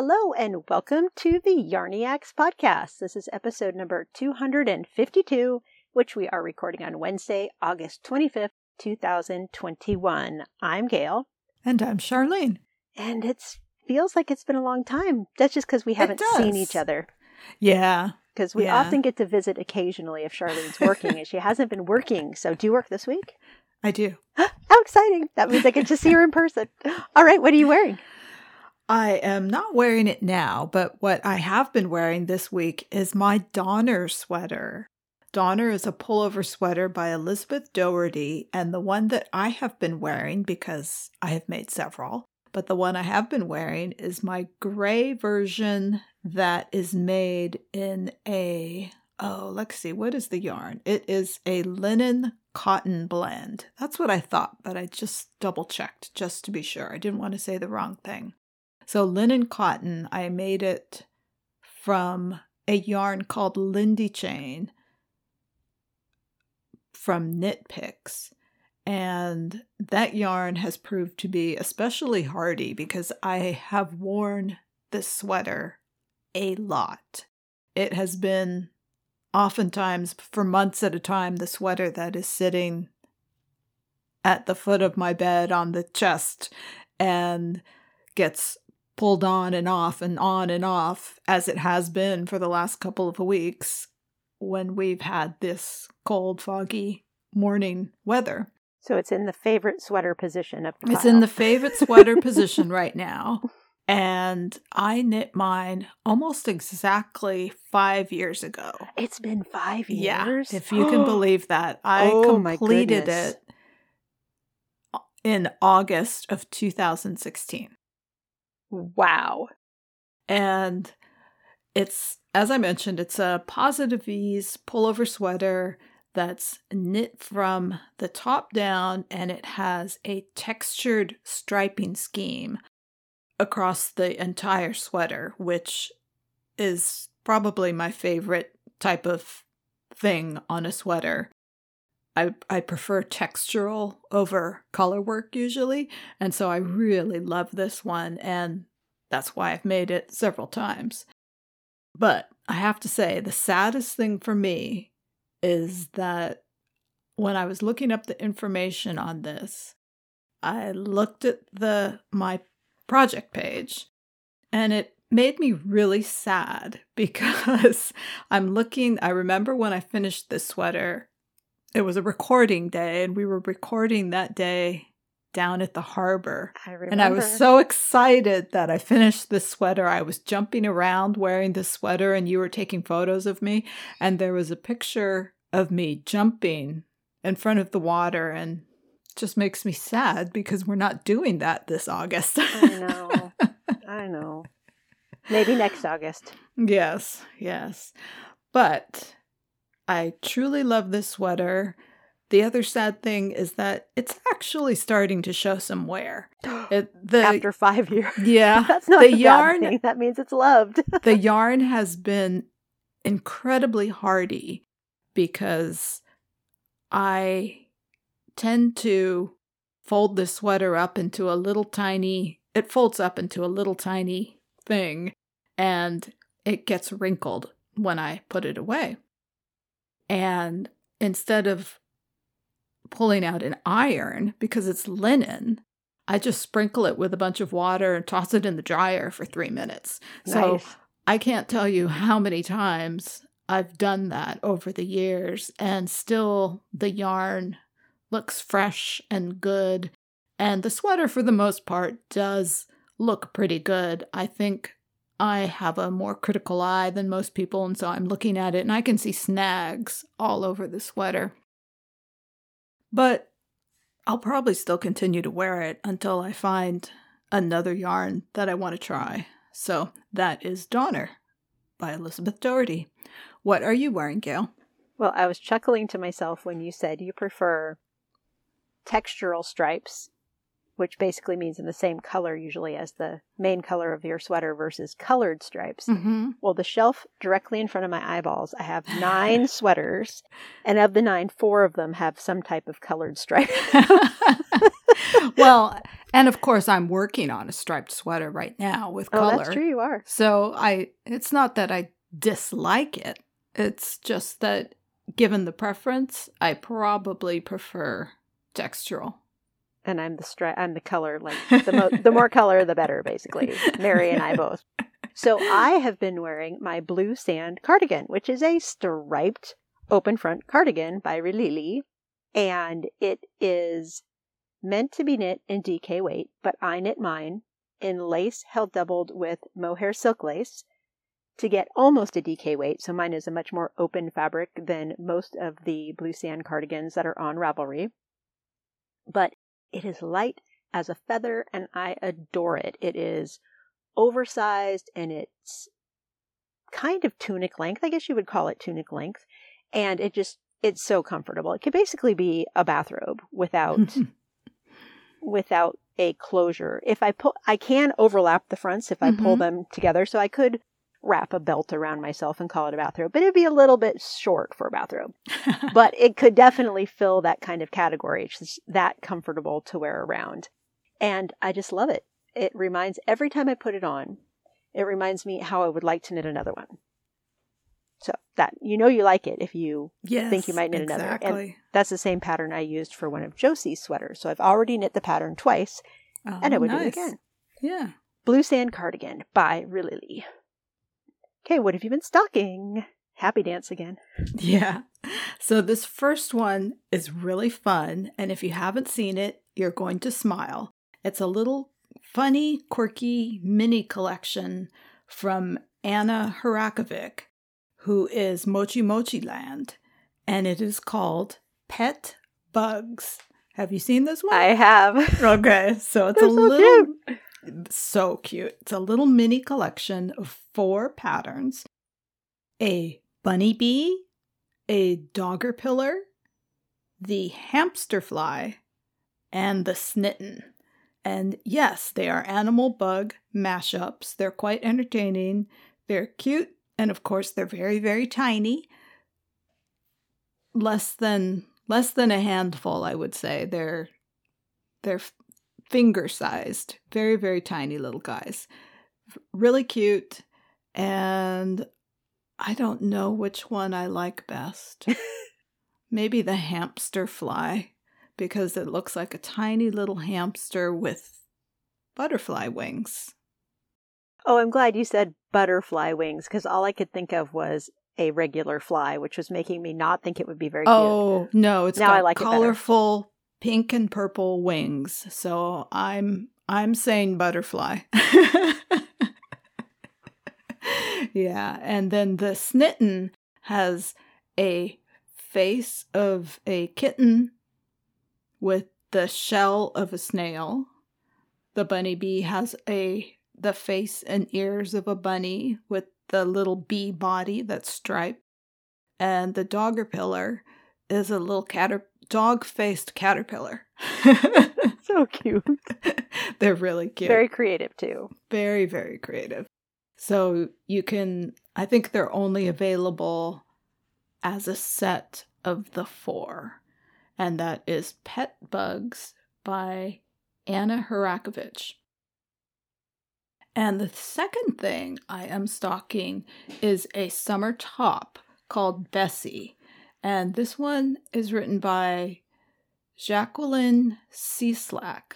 Hello and welcome to the Yarniacs podcast. This is episode number 252, which we are recording on Wednesday, August 25th, 2021. I'm Gail. And I'm Charlene. And it feels like it's been a long time. That's just because we haven't seen each other. Yeah. Because we yeah. often get to visit occasionally if Charlene's working, and she hasn't been working. So, do you work this week? I do. How exciting! That means I get to see her in person. All right, what are you wearing? I am not wearing it now, but what I have been wearing this week is my Donner sweater. Donner is a pullover sweater by Elizabeth Doherty, and the one that I have been wearing, because I have made several, but the one I have been wearing is my gray version that is made in a, oh, let's see, what is the yarn? It is a linen cotton blend. That's what I thought, but I just double checked just to be sure. I didn't want to say the wrong thing. So, linen cotton, I made it from a yarn called Lindy Chain from Knit Picks. And that yarn has proved to be especially hardy because I have worn this sweater a lot. It has been oftentimes for months at a time the sweater that is sitting at the foot of my bed on the chest and gets pulled on and off and on and off as it has been for the last couple of weeks when we've had this cold, foggy morning weather. So it's in the favorite sweater position of the It's in the favorite sweater position right now. And I knit mine almost exactly five years ago. It's been five years? Yeah, if you can believe that. I oh, completed it in August of 2016. Wow. And it's, as I mentioned, it's a positive ease pullover sweater that's knit from the top down and it has a textured striping scheme across the entire sweater, which is probably my favorite type of thing on a sweater. I, I prefer textural over color work usually, and so I really love this one, and that's why I've made it several times. But I have to say, the saddest thing for me is that when I was looking up the information on this, I looked at the my project page and it made me really sad because I'm looking I remember when I finished this sweater it was a recording day, and we were recording that day down at the harbor. I remember. And I was so excited that I finished this sweater. I was jumping around wearing this sweater, and you were taking photos of me. And there was a picture of me jumping in front of the water, and just makes me sad because we're not doing that this August. I know. I know. Maybe next August. Yes, yes. But I truly love this sweater. The other sad thing is that it's actually starting to show some wear. It, the, After five years. Yeah. That's not the yarn. That means it's loved. the yarn has been incredibly hardy because I tend to fold the sweater up into a little tiny, it folds up into a little tiny thing and it gets wrinkled when I put it away. And instead of pulling out an iron because it's linen, I just sprinkle it with a bunch of water and toss it in the dryer for three minutes. Nice. So I can't tell you how many times I've done that over the years, and still the yarn looks fresh and good. And the sweater, for the most part, does look pretty good. I think I have a more critical eye than most people, and so I'm looking at it and I can see snags all over the sweater. But I'll probably still continue to wear it until I find another yarn that I want to try. So that is Donner by Elizabeth Doherty. What are you wearing, Gail? Well, I was chuckling to myself when you said you prefer textural stripes which basically means in the same color usually as the main color of your sweater versus colored stripes. Mm-hmm. Well, the shelf directly in front of my eyeballs, I have nine sweaters, and of the nine, four of them have some type of colored stripe. well, And of course, I'm working on a striped sweater right now with color. Oh, that's true. You are. So I it's not that I dislike it. It's just that given the preference, I probably prefer textural. And I'm the stri- I'm the color like the mo- the more color the better basically. Mary and I both. So I have been wearing my blue sand cardigan, which is a striped open front cardigan by Rilili, and it is meant to be knit in DK weight, but I knit mine in lace held doubled with mohair silk lace to get almost a DK weight. So mine is a much more open fabric than most of the blue sand cardigans that are on Ravelry. But it is light as a feather and I adore it. It is oversized and it's kind of tunic length. I guess you would call it tunic length. And it just, it's so comfortable. It could basically be a bathrobe without, without a closure. If I pull, I can overlap the fronts if I pull Mhm. them together. So I could wrap a belt around myself and call it a bathrobe, but it'd be a little bit short for a bathrobe. but it could definitely fill that kind of category. It's just that comfortable to wear around. And I just love it. It reminds, every time I put it on, it reminds me how I would like to knit another one. So that, you know, you like it if you, yes, think you might knit another. And- that's the same pattern I used for one of Josie's sweaters. So I've already knit the pattern twice and I Oh, would do it again. Yeah. Blue Sand Cardigan by Rilili. Okay, what have you been stocking? Happy dance again. Yeah. So this first one is really fun. And if you haven't seen it, you're going to smile. It's a little funny, quirky mini collection from Anna Hrachovec, who is Mochi Mochi Land. And it is called Pet Bugs. Have you seen this one? I have. Okay, so it's They're a so little so cute. It's a little mini collection of four patterns. A bunny bee, a dogger pillar, the hamster fly, and the snitten. And yes, they are animal bug mashups. They're quite entertaining. They're cute, and of course, they're very, very tiny. Less than less than a handful, I would say. They're they're finger sized, very, very tiny little guys. Really cute. And I don't know which one I like best. Maybe the hamster fly, because it looks like a tiny little hamster with butterfly wings. Oh, I'm glad you said butterfly wings because all I could think of was a regular fly, which was making me not think it would be very cute. Oh, no, it's Now I got like it colorful pink and purple wings. So I'm I'm saying butterfly. yeah, and then the snitten has a face of a kitten with the shell of a snail. The bunny bee has a the face and ears of a bunny with the little bee body that's striped. And the dogger pillar is a little cater- dog-faced caterpillar. So cute. They're really cute. Very creative too. Very, very creative. So you can, I think they're only available as a set of the four. And that is Pet Bugs by Anna Hrachovec. And the second thing I am stocking is a summer top called Bessie. And this one is written by Jacqueline Cieslak.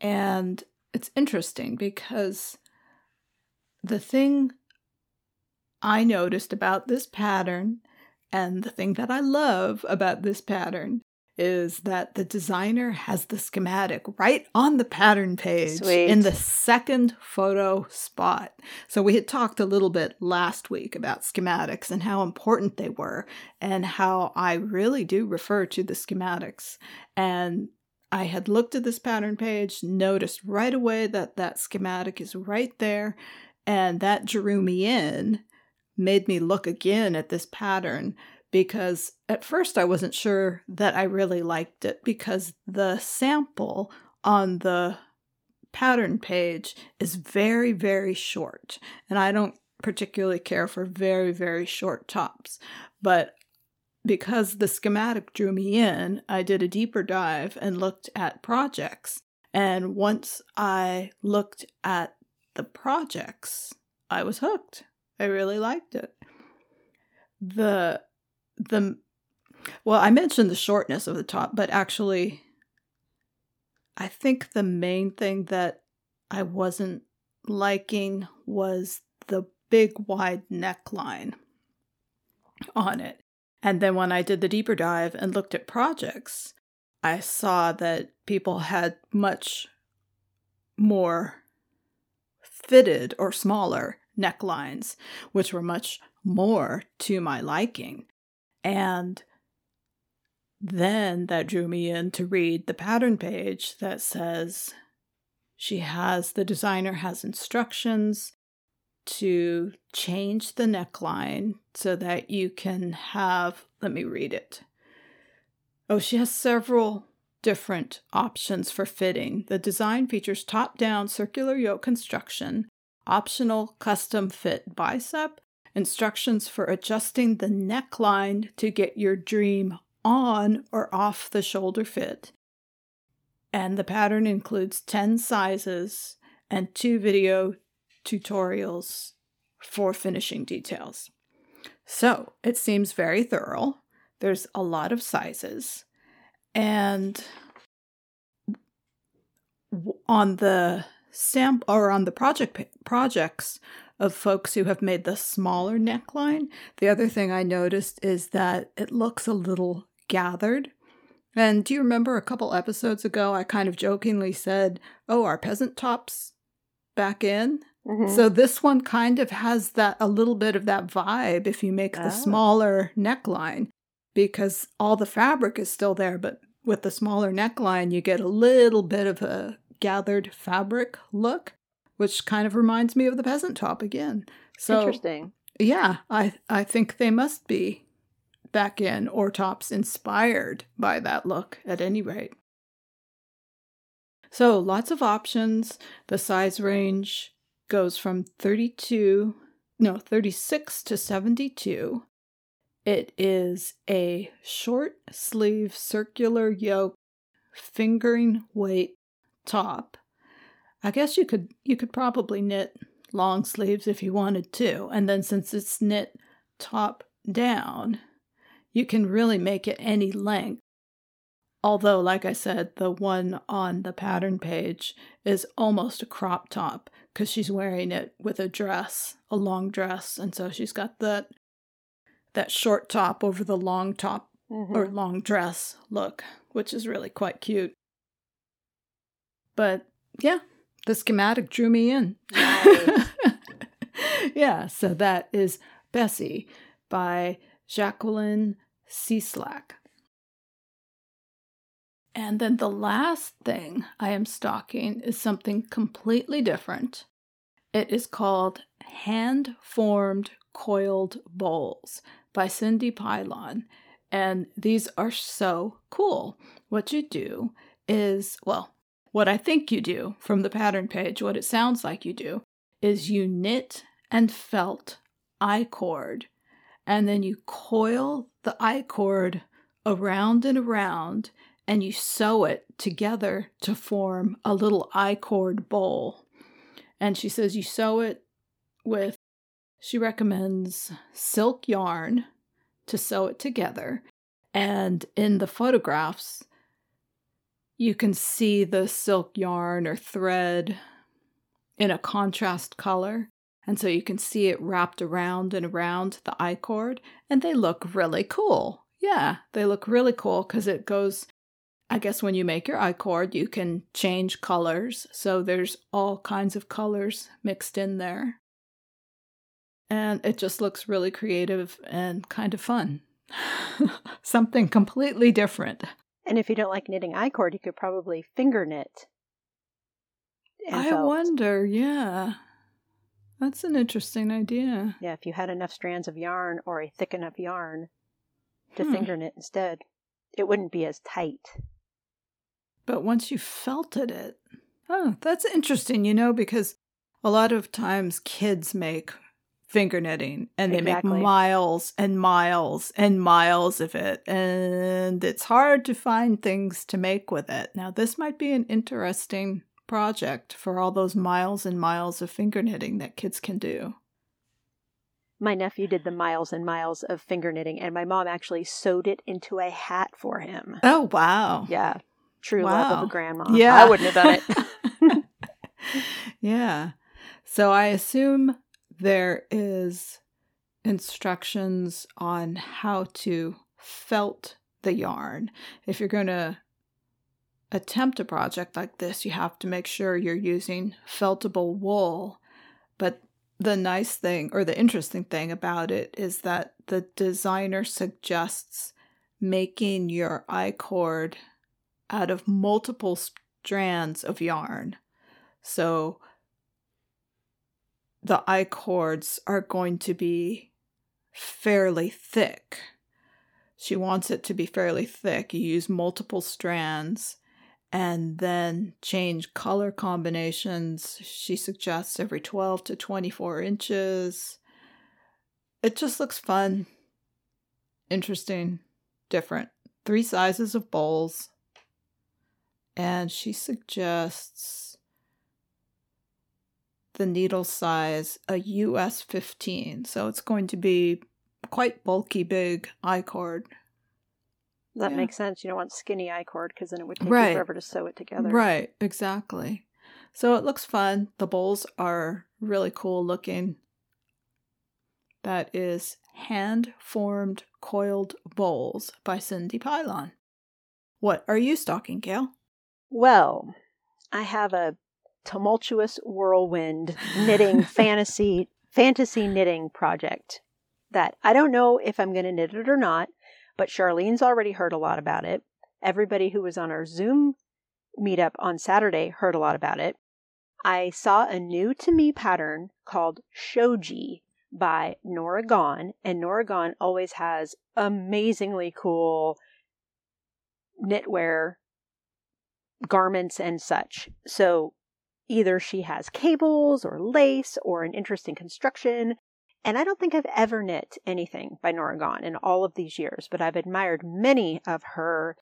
And it's interesting because the thing I noticed about this pattern and the thing that I love about this pattern is that the designer has the schematic right on the pattern page Sweet. in the second photo spot. So we had talked a little bit last week about schematics and how important they were and how I really do refer to the schematics and I had looked at this pattern page, noticed right away that that schematic is right there, and that drew me in, made me look again at this pattern because at first I wasn't sure that I really liked it because the sample on the pattern page is very, very short, and I don't particularly care for very, very short tops. But because the schematic drew me in, I did a deeper dive and looked at projects. And once I looked at the projects, I was hooked. I really liked it. The the well, I mentioned the shortness of the top, but actually I think the main thing that I wasn't liking was the big wide neckline on it. And then when I did the deeper dive and looked at projects, I saw that people had much more fitted or smaller necklines, which were much more to my liking. And then that drew me in to read the pattern page that says she has, the designer has instructions to change the neckline so that you can have, let me read it. Oh, she has several different options for fitting. The design features top down circular yoke construction, optional custom fit bicep, instructions for adjusting the neckline to get your dream on or off the shoulder fit. And the pattern includes 10 sizes and two video tutorials for finishing details. So it seems very thorough. There's a lot of sizes. And on the sample or on the project projects of folks who have made the smaller neckline, the other thing I noticed is that it looks a little gathered. And do you remember a couple episodes ago I kind of jokingly said, "Oh, our peasant tops back in?" Mm-hmm. So this one kind of has that a little bit of that vibe if you make the oh. smaller neckline because all the fabric is still there but with the smaller neckline you get a little bit of a gathered fabric look which kind of reminds me of the peasant top again. So Interesting. Yeah, I I think they must be back in or tops inspired by that look at any rate. So lots of options. The size range goes from 32, no, 36 to 72. It is a short sleeve circular yoke fingering weight top. I guess you could you could probably knit long sleeves if you wanted to. And then since it's knit top down, you can really make it any length. Although, like I said, the one on the pattern page is almost a crop top because she's wearing it with a dress, a long dress, and so she's got that that short top over the long top mm-hmm. or long dress look, which is really quite cute. But yeah, the schematic drew me in. Nice. yeah, so that is Bessie by Jacqueline Cieslak. And then the last thing I am stalking is something completely different. It is called Hand Formed Coiled Bowls by Cindy Pylon. And these are so cool. What you do is, well, what I think you do from the pattern page, what it sounds like you do, is you knit and felt I cord, and then you coil the I cord around and around and you sew it together to form a little I cord bowl. And she says you sew it with, she recommends silk yarn to sew it together. And in the photographs, you can see the silk yarn or thread in a contrast color. And so you can see it wrapped around and around the I cord, and they look really cool. Yeah, they look really cool because it goes I guess when you make your I cord, you can change colors. So there's all kinds of colors mixed in there. And it just looks really creative and kind of fun. Something completely different. And if you don't like knitting I cord, you could probably finger knit. I felt. wonder, yeah. That's an interesting idea. Yeah, if you had enough strands of yarn or a thick enough yarn to hmm. finger knit instead, it wouldn't be as tight. But once you felted it, oh, that's interesting, you know, because a lot of times kids make finger knitting and they Exactly. make miles and miles and miles of it and it's hard to find things to make with it. Now this might be an interesting project for all those miles and miles of finger knitting that kids can do. My nephew did the miles and miles of finger knitting, and my mom actually sewed it into a hat for him. Oh wow. Yeah. True love of a grandma. Yeah. I wouldn't have done it. yeah. So I assume there is instructions on how to felt the yarn. If you're going to attempt a project like this, you have to make sure you're using feltable wool. But the nice thing or the interesting thing about it is that the designer suggests making your I cord out of multiple strands of yarn. So the I cords are going to be fairly thick. She wants it to be fairly thick. You use multiple strands and then change color combinations. She suggests every 12 to 24 inches. It just looks fun, interesting, different. Three sizes of bowls. And she suggests the needle size a US 15. So it's going to be quite bulky, big I cord. That Yeah. makes sense. You don't want skinny I cord because then it would take Right. you forever to sew it together. Right, exactly. So it looks fun. The bowls are really cool looking. That is Hand Formed Coiled Bowls by Cindy Pylon. What are you stocking, Gail? Well, I have a tumultuous whirlwind knitting fantasy fantasy knitting project that I don't know if I'm going to knit it or not, but Charlene's already heard a lot about it. Everybody who was on our Zoom meetup on Saturday heard a lot about it. I saw a new to me pattern called Shoji by Norah Gaughan, and Norah Gaughan always has amazingly cool knitwear garments and such. So either she has cables or lace or an interesting construction. And I don't think I've ever knit anything by Norah Gaughan in all of these years, but I've admired many of her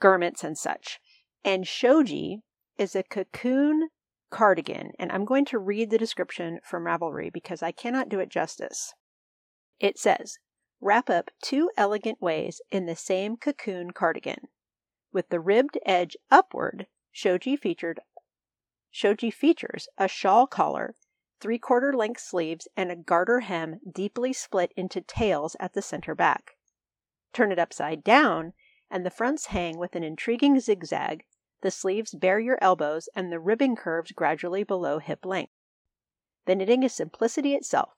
garments and such. And Shoji is a cocoon cardigan, and I'm going to read the description from Ravelry because I cannot do it justice. It says, wrap up two elegant ways in the same cocoon cardigan. With the ribbed edge upward, Shoji featured Shoji features a shawl collar, three quarter length sleeves, and a garter hem deeply split into tails at the center back. Turn it upside down, and the fronts hang with an intriguing zigzag. The sleeves bare your elbows, and the ribbing curves gradually below hip length. The knitting is simplicity itself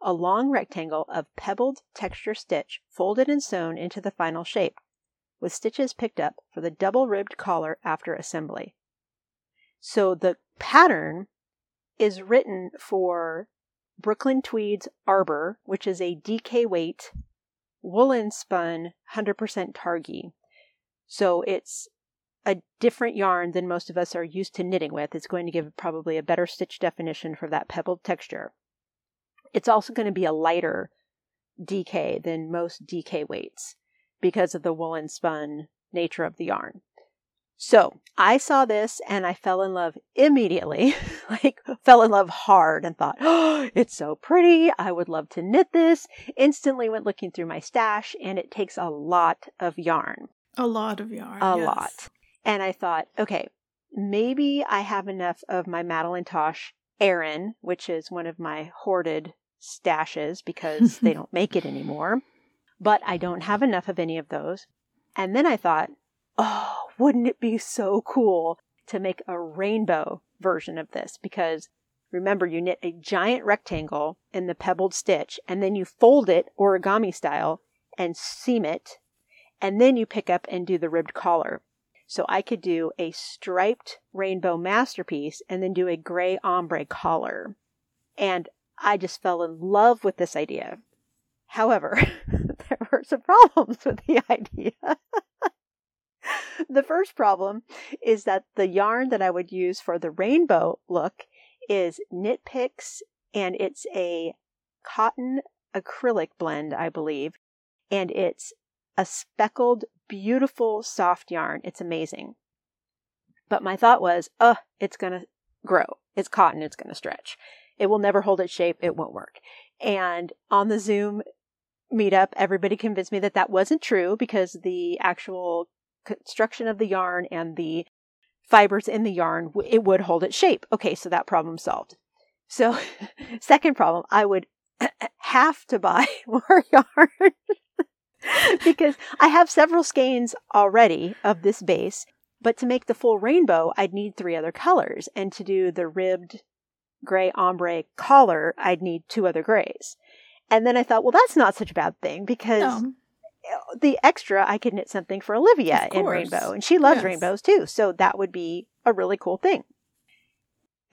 a long rectangle of pebbled texture stitch folded and sewn into the final shape, with stitches picked up for the double ribbed collar after assembly. So the pattern is written for Brooklyn Tweed's Arbor, which is a DK weight woolen spun 100% Targhee. So it's a different yarn than most of us are used to knitting with. It's going to give probably a better stitch definition for that pebbled texture. It's also going to be a lighter DK than most DK weights because of the woolen spun nature of the yarn. So I saw this and I fell in love immediately, like fell in love hard and thought, oh, it's so pretty. I would love to knit this. Instantly went looking through my stash and it takes a lot of yarn, A lot of yarn. a yes. lot. And I thought, okay, maybe I have enough of my Madeline Tosh Erin, which is one of my hoarded stashes because they don't make it anymore. But I don't have enough of any of those. And then I thought, oh, wouldn't it be so cool to make a rainbow version of this? Because remember, you knit a giant rectangle in the pebbled stitch and then you fold it origami style and seam it. And then you pick up and do the ribbed collar. So I could do a striped rainbow masterpiece and then do a gray ombre collar. And I just fell in love with this idea. However, there were some problems with the idea. The first problem is that the yarn that I would use for the rainbow look is Knit Picks, and it's a cotton acrylic blend, I believe, and it's a speckled, beautiful, soft yarn. It's amazing. But my thought was, oh, it's going to grow. It's cotton. It's going to stretch. It will never hold its shape. It won't work. And on the Zoom meetup, everybody convinced me that that wasn't true because the actual construction of the yarn and the fibers in the yarn, it would hold its shape. Okay, so that problem solved. So, second problem, I would have to buy more yarn because I have several skeins already of this base, but to make the full rainbow, I'd need three other colors. And to do the ribbed gray ombre collar, I'd need two other grays. And then I thought, well, that's not such a bad thing because no. Uh, the extra, I could knit something for Olivia in rainbow, and she loves yes. rainbows too. So that would be a really cool thing.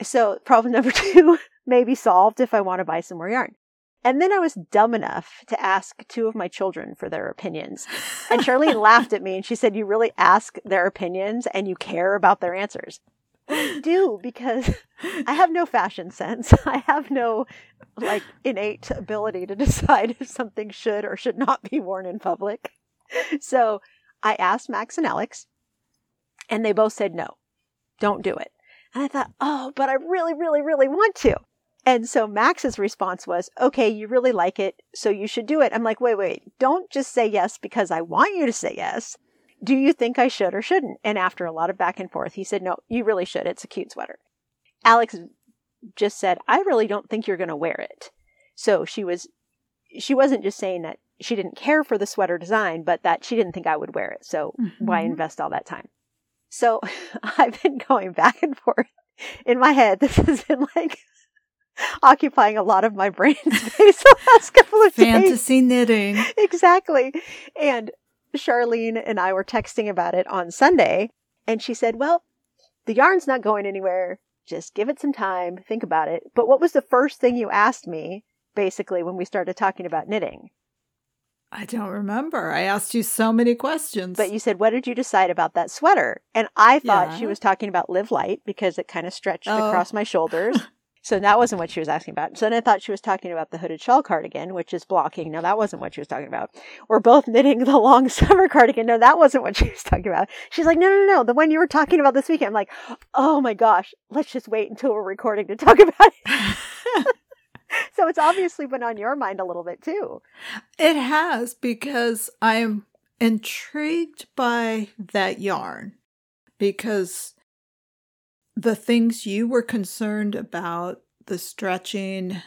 So problem number two may be solved if I want to buy some more yarn. And then I was dumb enough to ask two of my children for their opinions. And Charlene laughed at me and she said, You really ask their opinions and you care about their answers. I do because I have no fashion sense. I have no like innate ability to decide if something should or should not be worn in public. So I asked Max and Alex, and they both said no, don't do it. And I thought, oh, but I really, really, really want to. And so Max's response was, okay, you really like it, so you should do it. I'm like, wait, wait, don't just say yes because I want you to say yes. Do you think I should or shouldn't? And after a lot of back and forth, he said, no, you really should. It's a cute sweater. Alex just said, I really don't think you're going to wear it. So she was, she wasn't just saying that she didn't care for the sweater design, but that she didn't think I would wear it. So mm-hmm. why invest all that time? So I've been going back and forth in my head. This has been like occupying a lot of my brain space the last couple of Fantasy days. Fantasy knitting. Exactly. And Charlene and I were texting about it on Sunday, and she said, Well, the yarn's not going anywhere. Just give it some time, think about it. But what was the first thing you asked me, basically, when we started talking about knitting? I don't remember. I asked you so many questions. But you said, What did you decide about that sweater? And I thought yeah. she was talking about Live Light because it kind of stretched oh. across my shoulders. So that wasn't what she was asking about. So then I thought she was talking about the hooded shawl cardigan, which is blocking. No, that wasn't what she was talking about. We're both knitting the long summer cardigan. No, that wasn't what she was talking about. She's like, no, no, no, the one you were talking about this weekend. I'm like, oh my gosh, let's just wait until we're recording to talk about it. so it's obviously been on your mind a little bit too. It has because I'm intrigued by that yarn because the things you were concerned about, the stretching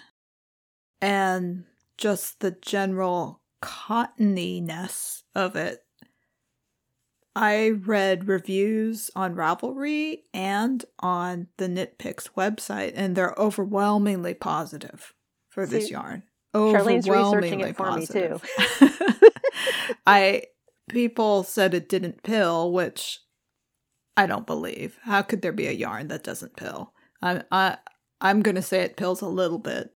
and just the general cottoniness of it. I read reviews on Ravelry and on the Knit Picks website, and they're overwhelmingly positive for See, this yarn. Charlene's researching it for positive. me too. I people said it didn't pill, which I don't believe. How could there be a yarn that doesn't pill? I'm I I'm going to say it pills a little bit.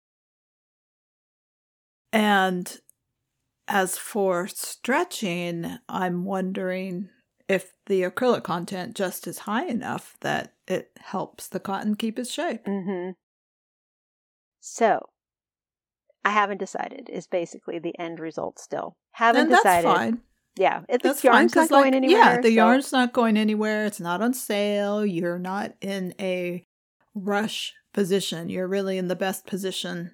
And as for stretching, I'm wondering if the acrylic content just is high enough that it helps the cotton keep its shape. Mm-hmm. So, I haven't decided. Is basically the end result still. Haven't and decided. That's. Yeah, it, the yarn's fine, not going like, anywhere. Yeah, the so. yarn's not going anywhere. It's not on sale. You're not in a rush position. You're really in the best position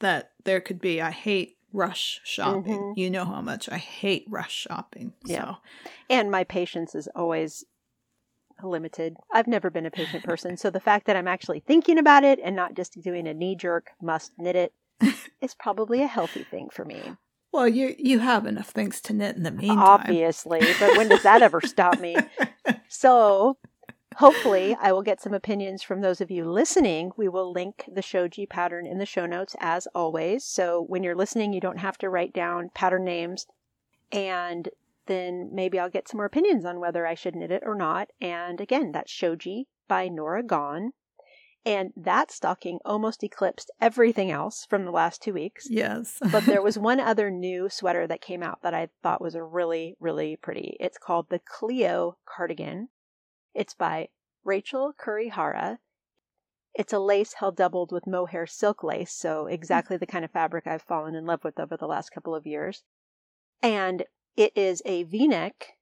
that there could be. I hate rush shopping. Mm-hmm. You know how much I hate rush shopping. Yeah. And my patience is always limited. I've never been a patient person. So the fact that I'm actually thinking about it and not just doing a knee jerk must knit it is probably a healthy thing for me. Well, you you have enough things to knit in the meantime. Obviously, but when does that ever stop me? So, hopefully, I will get some opinions from those of you listening. We will link the shoji pattern in the show notes as always. So, when you're listening, you don't have to write down pattern names and then maybe I'll get some more opinions on whether I should knit it or not. And again, that's Shoji by Norah Gaughan. And that stocking almost eclipsed everything else from the last two weeks. Yes. but there was one other new sweater that came out that I thought was really, really pretty. It's called the Cleo cardigan. It's by Rachel Kurihara. It's a lace held doubled with mohair silk lace, so exactly the kind of fabric I've fallen in love with over the last couple of years. And it is a v neck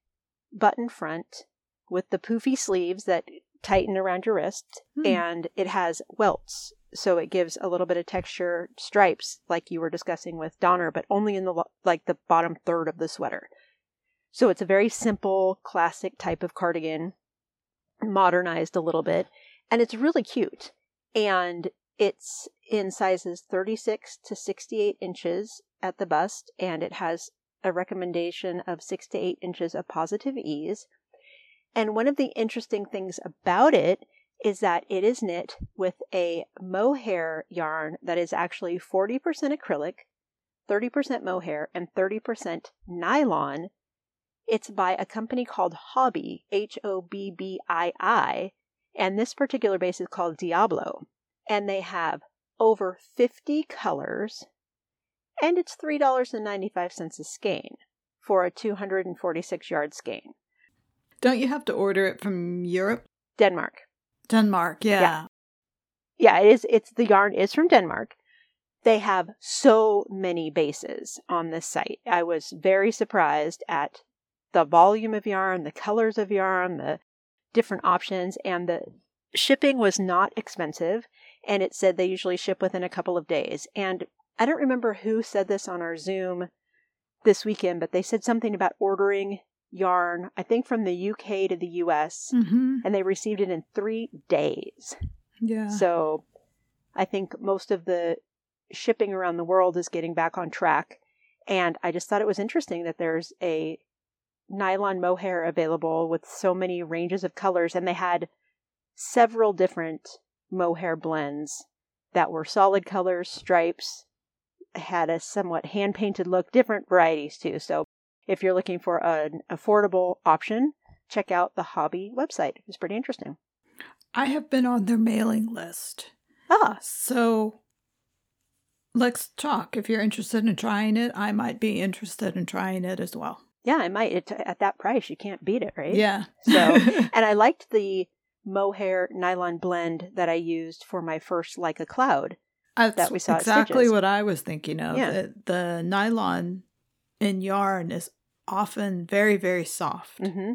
button front with the poofy sleeves that tighten around your wrist, Hmm. and it has welts. So it gives a little bit of texture stripes, like you were discussing with Donner, but only in the like the bottom third of the sweater. So it's a very simple, classic type of cardigan, modernized a little bit, and it's really cute. And it's in sizes 36 to 68 inches at the bust, and it has a recommendation of 6 to 8 inches of positive ease. And one of the interesting things about it is that it is knit with a mohair yarn that is actually 40% acrylic, 30% mohair, and 30% nylon. It's by a company called Hobbii, H O B B I I, and this particular base is called Diablo. And they have over 50 colors, and it's $3.95 a skein for a 246 yard skein. Don't you have to order it from Europe? Denmark. Denmark, yeah. Yeah. Yeah, it is it's the yarn is from Denmark. They have so many bases on this site. I was very surprised at the volume of yarn, the colors of yarn, the different options, and the shipping was not expensive. And it said they usually ship within a couple of days. And I don't remember who said this on our Zoom this weekend, but they said something about ordering yarn, I think from the UK to the US, hmm and they received it in three days. Yeah. So I think most of the shipping around the world is getting back on track. And I just thought it was interesting that there's a nylon mohair available with so many ranges of colors. And they had several different mohair blends that were solid colors, stripes, had a somewhat hand painted look, different varieties too. So if you're looking for an affordable option, check out the Hobbii website. It's pretty interesting. I have been on their mailing list. Ah, So let's talk. If you're interested in trying it, I might be interested in trying it as well. Yeah, I might. It, at that price, you can't beat it, right? Yeah. So, and I liked the mohair nylon blend that I used for my first like a cloud. That's that we saw exactly what I was thinking of. Yeah. The, the nylon in yarn is often very, very soft. hmm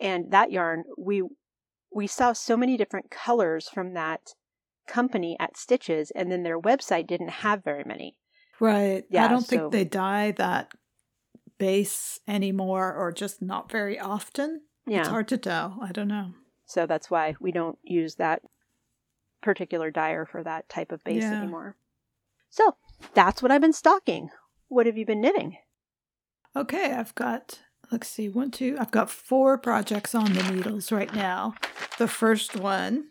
And that yarn, we we saw so many different colors from that company at Stitches, and then their website didn't have very many. Right. Yeah, I don't so- think they dye that base anymore or just not very often. Yeah. It's hard to tell. I don't know. So that's why we don't use that particular dyer for that type of base Yeah. anymore. So that's what I've been stocking. What have you been knitting? Okay, I've got, let's see, one, two, I've got four projects on the needles right now. The first one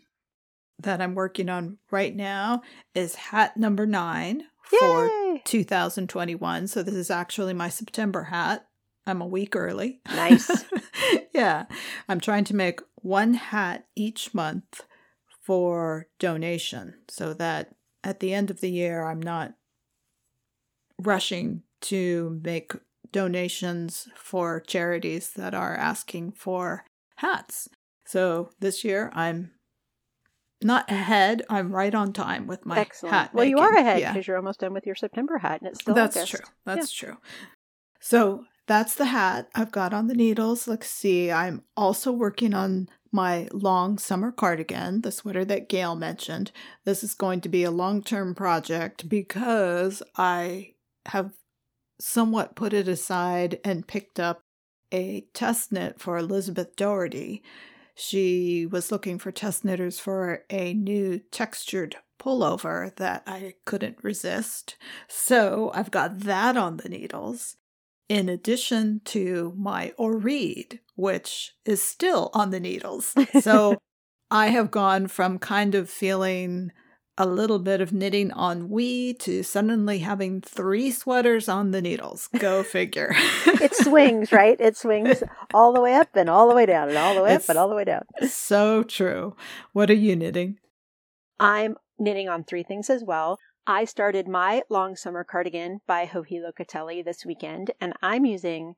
that I'm working on right now is hat number nine for 2021. So this is actually my September hat. I'm a week early. Nice. yeah. I'm trying to make one hat each month for donation so that at the end of the year, I'm not rushing to make donations for charities that are asking for hats. So this year, I'm not ahead. I'm right on time with my Excellent. hat. well, you are making. ahead Yeah. because you're almost done with your September hat, and it's still That's August. true. That's true. So that's the hat I've got on the needles. Let's see. I'm also working on my long summer cardigan, the sweater that Gail mentioned. This is going to be a long term project because I have somewhat put it aside and picked up a test knit for Elizabeth Doherty. She was looking for test knitters for a new textured pullover that I couldn't resist. So I've got that on the needles, in addition to my Oreed, which is still on the needles. So I have gone from kind of feeling a little bit of knitting on we to suddenly having three sweaters on the needles. Go figure. It swings, right? It swings all the way up and all the way down and all the way It's- up and all the way down. so true. What are you knitting? I'm knitting on three things as well. I started my long summer cardigan by Joji Locatelli this weekend, and I'm using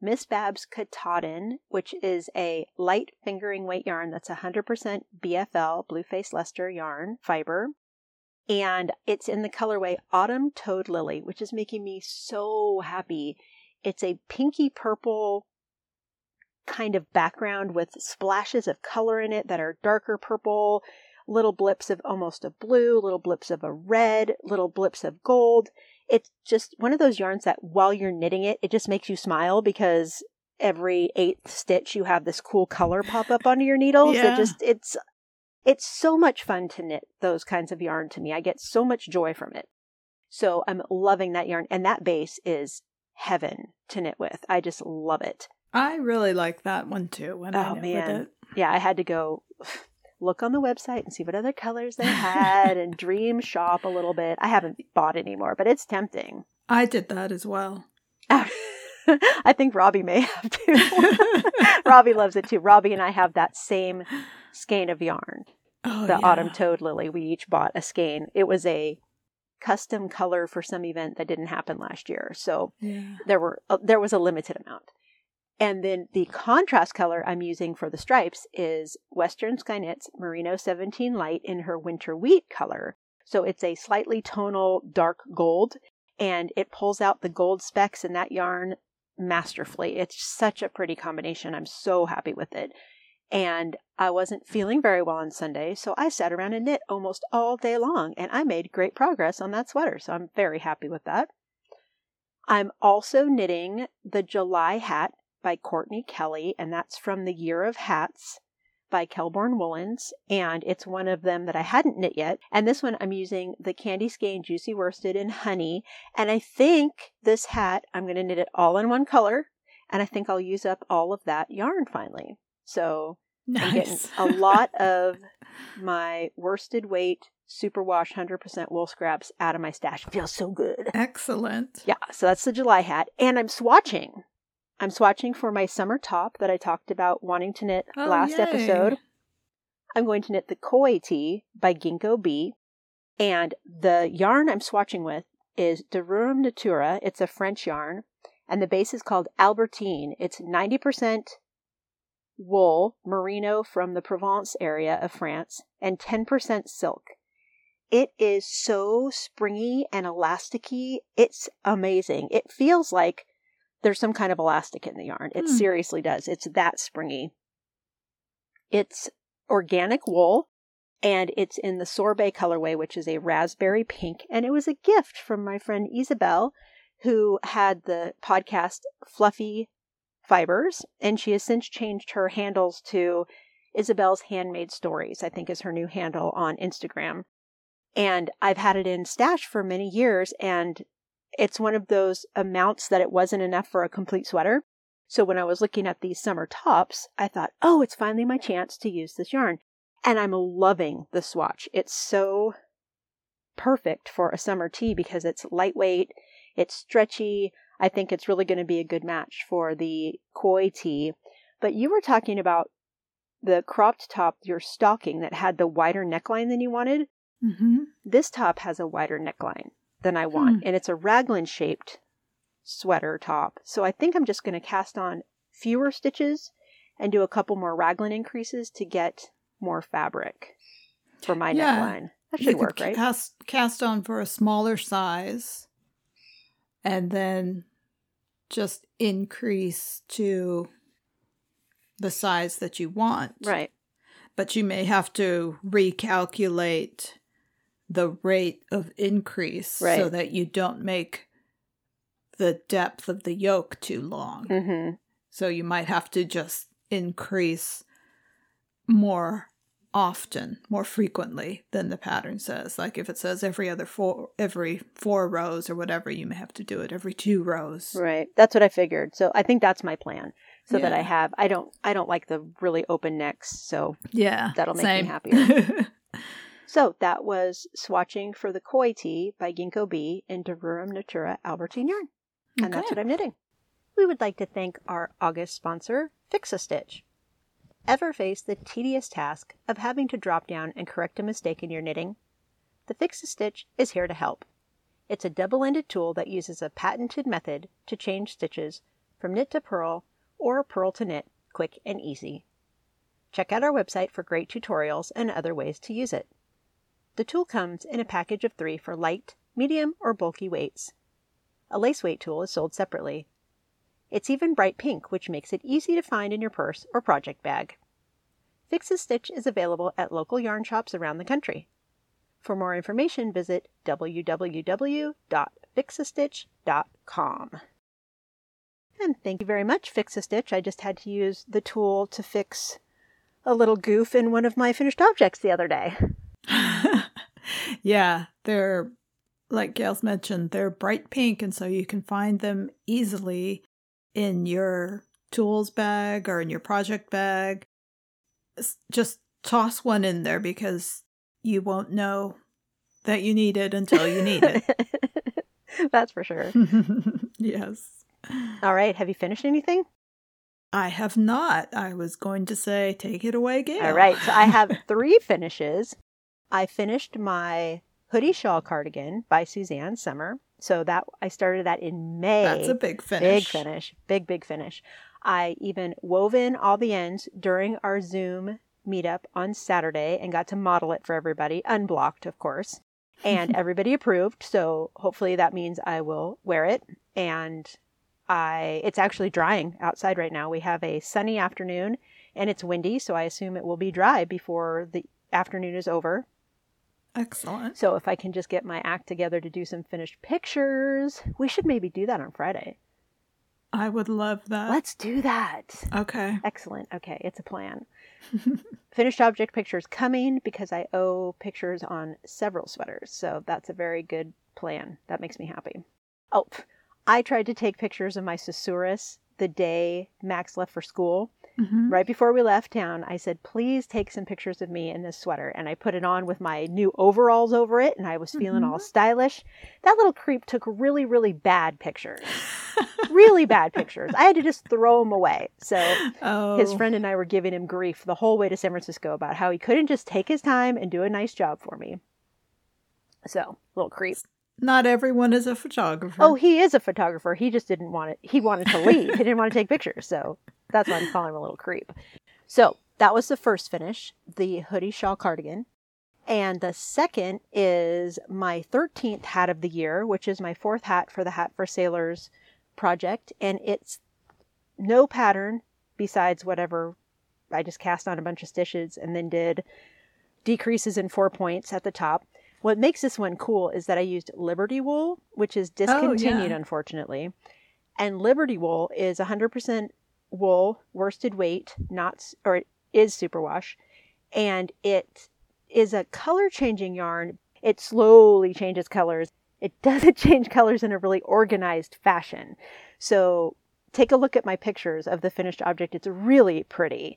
Miss Babs Katahdin, which is a light fingering weight yarn that's 100% BFL, Blue Face Leicester yarn fiber. And it's in the colorway Autumn Toad Lily, which is making me so happy. It's a pinky purple kind of background with splashes of color in it that are darker purple, little blips of almost a blue, little blips of a red, little blips of gold. It's just one of those yarns that while you're knitting it, it just makes you smile because every eighth stitch you have this cool color pop up onto your needles. Yeah. It just it's it's so much fun to knit those kinds of yarn to me. I get so much joy from it. So I'm loving that yarn and that base is heaven to knit with. I just love it. I really like that one too when I Oh, knit man. with it. Yeah, I had to go look on the website and see what other colors they had and dream shop a little bit. I haven't bought anymore, but it's tempting. I did that as well. I think Robbie may have too. Robbie loves it too. Robbie and I have that same skein of yarn, Oh, the yeah. autumn toad lily. We each bought a skein. It was a custom color for some event that didn't happen last year, so Yeah. there were uh, there was a limited amount. And then the contrast color I'm using for the stripes is Western Sky Knits Merino 17 Light in her winter wheat color. So it's a slightly tonal dark gold and it pulls out the gold specks in that yarn masterfully. It's such a pretty combination. I'm so happy with it. And I wasn't feeling very well on Sunday, so I sat around and knit almost all day long and I made great progress on that sweater. So I'm very happy with that. I'm also knitting the July hat by Courtney Kelly, and that's from the Year of Hats by Kelbourne Woolens, and it's one of them that I hadn't knit yet. And this one I'm using the Candy Skein Juicy Worsted in Honey, and I think this hat I'm going to knit it all in one color, and I think I'll use up all of that yarn finally. So I'm getting a lot of my worsted weight superwash 100% wool scraps out of my stash. It feels so good. Excellent. Yeah, so that's the July hat. And I'm swatching. I'm swatching for my summer top that I talked about wanting to knit Oh, last yay. episode. I'm going to knit the Koi Tee by Ginkgo Bee. And the yarn I'm swatching with is De Rerum Natura. It's a French yarn. And the base is called Albertine. It's 90% wool, merino from the Provence area of France, and 10% silk. It is so springy and elasticy. It's amazing. It feels like there's some kind of elastic in the yarn. It Hmm. seriously does. It's that springy. It's organic wool and it's in the sorbet colorway, which is a raspberry pink. And it was a gift from my friend Isabel, who had the podcast Fluffy Fibers. And she has since changed her handles to Isabel's Handmade Stories, I think is her new handle on Instagram. And I've had it in stash for many years. And it's one of those amounts that it wasn't enough for a complete sweater. So when I was looking at these summer tops, I thought, oh, it's finally my chance to use this yarn. And I'm loving the swatch. It's so perfect for a summer tee because it's lightweight, it's stretchy. I think it's really going to be a good match for the koi tee. But you were talking about the cropped top, your stocking that had the wider neckline than you wanted. Mm-hmm. This top has a wider neckline than I want, hmm. and it's a raglan shaped sweater top. So I think I'm just going to cast on fewer stitches and do a couple more raglan increases to get more fabric for my Yeah. neckline. That you should work, right? Cast, cast on for a smaller size and then just increase to the size that you want. Right. But you may have to recalculate the rate of increase so that you don't make the depth of the yoke too long. hmm So you might have to just increase more often, more frequently than the pattern says. Like if it says every other four every four rows or whatever, you may have to do it every two rows. Right. That's what I figured. So I think that's my plan. So that I have I don't I don't like the really open necks, so Yeah. That'll make me happier. So that was swatching for the Koi Tee by Ginkgo Bee in De Rerum Natura Albertine yarn. Oh, and that's what I'm knitting. We would like to thank our August sponsor, Fix a Stitch. Ever face the tedious task of having to drop down and correct a mistake in your knitting? The Fix a Stitch is here to help. It's a double ended tool that uses a patented method to change stitches from knit to purl or purl to knit, quick and easy. Check out our website for great tutorials and other ways to use it. The tool comes in a package of three for light, medium, or bulky weights. A lace weight tool is sold separately. It's even bright pink, which makes it easy to find in your purse or project bag. Fix a Stitch is available at local yarn shops around the country. For more information, visit www.fixastitch.com. And thank you very much, Fix a Stitch. I just had to use the tool to fix a little goof in one of my finished objects the other day. Yeah, they're, like Gail's mentioned, they're bright pink, and so you can find them easily in your tools bag or in your project bag. Just toss one in there because you won't know that you need it until you need it. That's for sure. yes. All right. Have you finished anything? I have not. I was going to say, take it away, Gail. All right. So I have three finishes. I finished my hoodie shawl cardigan by Suzanne Summer. So that I started that in May. That's a big finish. Big finish. Big, big finish. I even wove in all the ends during our Zoom meetup on Saturday and got to model it for everybody, unblocked, of course. And everybody approved. So hopefully that means I will wear it. And I it's actually drying outside right now. We have a sunny afternoon and it's windy, so I assume it will be dry before the afternoon is over. Excellent. So if I can just get my act together to do some finished pictures, we should maybe do that on Friday. I would love that. Let's do that. Okay. Excellent. Okay, it's a plan. finished object pictures coming because I owe pictures on several sweaters. So that's a very good plan. That makes me happy. Oh, I tried to take pictures of my Susurrus the day Max left for school. Mm-hmm. Right before we left town, I said, please take some pictures of me in this sweater. And I put it on with my new overalls over it, and I was feeling mm-hmm. all stylish. That little creep took really, really bad pictures. really bad pictures. I had to just throw them away. So oh. his friend and I were giving him grief the whole way to San Francisco about how he couldn't just take his time and do a nice job for me. So, little creep. Not everyone is a photographer. Oh, he is a photographer. He just didn't want it. He wanted to leave. he didn't want to take pictures. So that's why I'm calling him a little creep. So that was the first finish, the hoodie shawl cardigan. And the second is my 13th hat of the year, which is my fourth hat for the Hat for Sailors project. And it's no pattern besides whatever I just cast on a bunch of stitches and then did decreases in four points at the top. What makes this one cool is that I used Liberty wool, which is discontinued, oh, yeah. unfortunately. And Liberty wool is 100% wool, worsted weight, not or it is superwash, and it is a color changing yarn. It slowly changes colors. It doesn't change colors in a really organized fashion. So take a look at my pictures of the finished object. It's really pretty.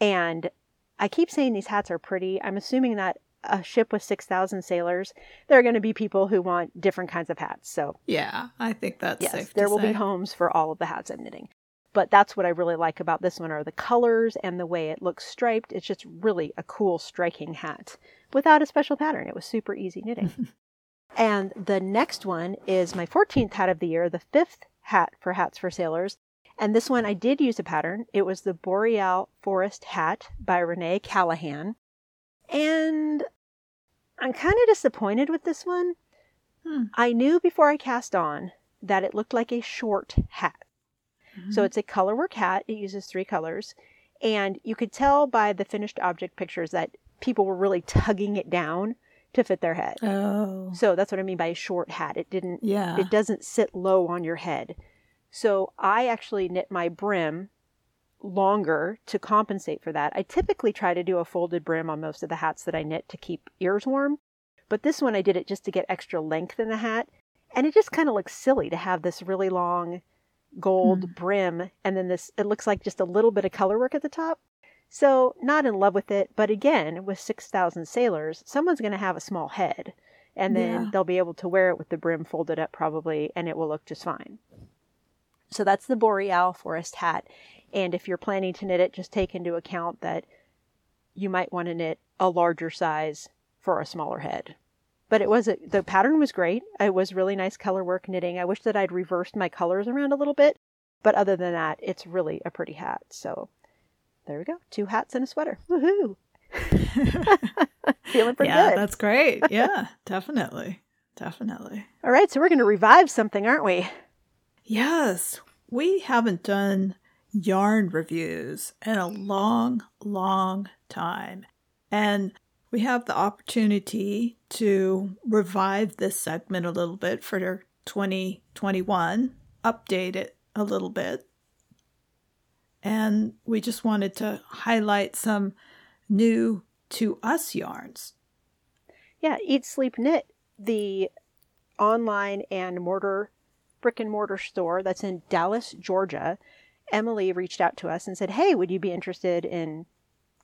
And I keep saying these hats are pretty. I'm assuming that a ship with 6,000 sailors, there are going to be people who want different kinds of hats. So, yeah, I think that's yes, there will say. be homes for all of the hats I'm knitting. But that's what I really like about this one are the colors and the way it looks striped. It's just really a cool, striking hat without a special pattern. It was super easy knitting. and the next one is my 14th hat of the year, the fifth hat for Hats for Sailors. And this one I did use a pattern. It was the Boreal Forest Hat by Renee Callahan. And I'm kind of disappointed with this one. Hmm. I knew before I cast on that it looked like a short hat. Mm-hmm. So it's a colorwork hat. It uses three colors. And you could tell by the finished object pictures that people were really tugging it down to fit their head. Oh. So that's what I mean by a short hat. It didn't yeah. it doesn't sit low on your head. So I actually knit my brim longer to compensate for that. I typically try to do a folded brim on most of the hats that I knit to keep ears warm, but this one I did it just to get extra length in the hat, and it just kind of looks silly to have this really long gold mm. brim and then this it looks like just a little bit of color work at the top. So, not in love with it, but again, with 6,000 sailors, someone's going to have a small head and then yeah. they'll be able to wear it with the brim folded up probably and it will look just fine. So that's the Boreal Forest hat. And if you're planning to knit it, just take into account that you might want to knit a larger size for a smaller head. But it was a, the pattern was great. It was really nice color work knitting. I wish that I'd reversed my colors around a little bit, But other than that, it's really a pretty hat. So there we go. Two hats and a sweater. Woohoo! Feeling pretty yeah, good. that's great. Yeah, definitely. Definitely. All right, so we're going to revive something, aren't we? Yes, we haven't done yarn reviews in a long, long time. And we have the opportunity to revive this segment a little bit for 2021, update it a little bit. And we just wanted to highlight some new to us yarns. Yeah, Eat Sleep Knit, the online and mortar brick and mortar store that's in Dallas, Georgia. Emily reached out to us and said, Hey, would you be interested in